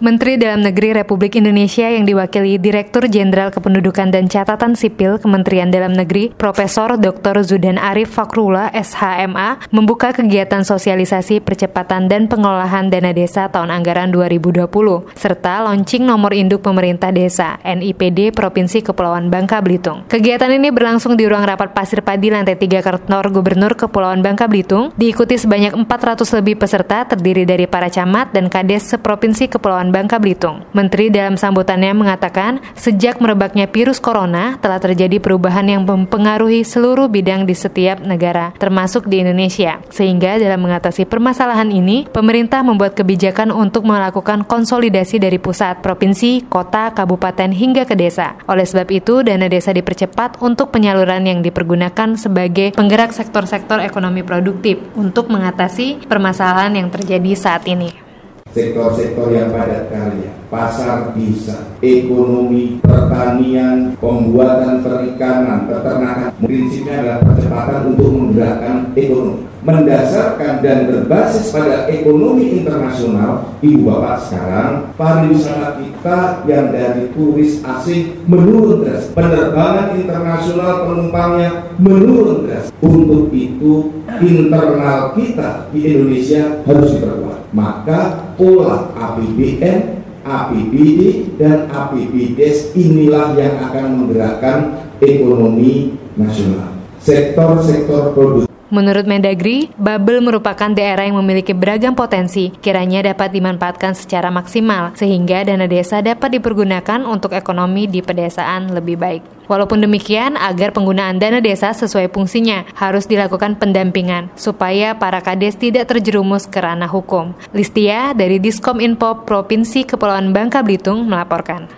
Menteri Dalam Negeri Republik Indonesia yang diwakili Direktur Jenderal Kependudukan dan Catatan Sipil Kementerian Dalam Negeri, Profesor Dr. Zudan Arif Fakrullah SHMA, membuka kegiatan sosialisasi percepatan dan pengelolaan dana desa tahun anggaran 2020, serta launching nomor induk pemerintah desa NIPD Provinsi Kepulauan Bangka Belitung. Kegiatan ini berlangsung di ruang rapat Pasir Padi lantai 3 kantor Gubernur Kepulauan Bangka Belitung, diikuti sebanyak 400 lebih peserta terdiri dari para camat dan kades seprovinsi Kepulauan Bangka Belitung. Menteri dalam sambutannya mengatakan, sejak merebaknya virus corona telah terjadi perubahan yang mempengaruhi seluruh bidang di setiap negara, termasuk di Indonesia. Sehingga dalam mengatasi permasalahan ini, pemerintah membuat kebijakan untuk melakukan konsolidasi dari pusat, provinsi, kota, kabupaten hingga ke desa. Oleh sebab itu, dana desa dipercepat untuk penyaluran yang dipergunakan sebagai penggerak sektor-sektor ekonomi produktif untuk mengatasi permasalahan yang terjadi saat ini sektor-sektor yang padat karya, pasar bisa, ekonomi, pertanian, pembuatan perikanan, peternakan. Prinsipnya adalah percepatan untuk menggerakkan ekonomi. Mendasarkan dan berbasis pada ekonomi internasional, Ibu Bapak sekarang pariwisata kita yang dari turis asing menurun drastis. Penerbangan internasional penumpangnya menurun drastis. Untuk itu internal kita di Indonesia harus diperkuat maka pola APBN, APBD, dan APBDes inilah yang akan menggerakkan ekonomi nasional. Sektor-sektor produk Menurut Mendagri, Babel merupakan daerah yang memiliki beragam potensi, kiranya dapat dimanfaatkan secara maksimal, sehingga dana desa dapat dipergunakan untuk ekonomi di pedesaan lebih baik. Walaupun demikian, agar penggunaan dana desa sesuai fungsinya, harus dilakukan pendampingan, supaya para kades tidak terjerumus ke ranah hukum. Listia dari Diskom Info Provinsi Kepulauan Bangka Belitung melaporkan.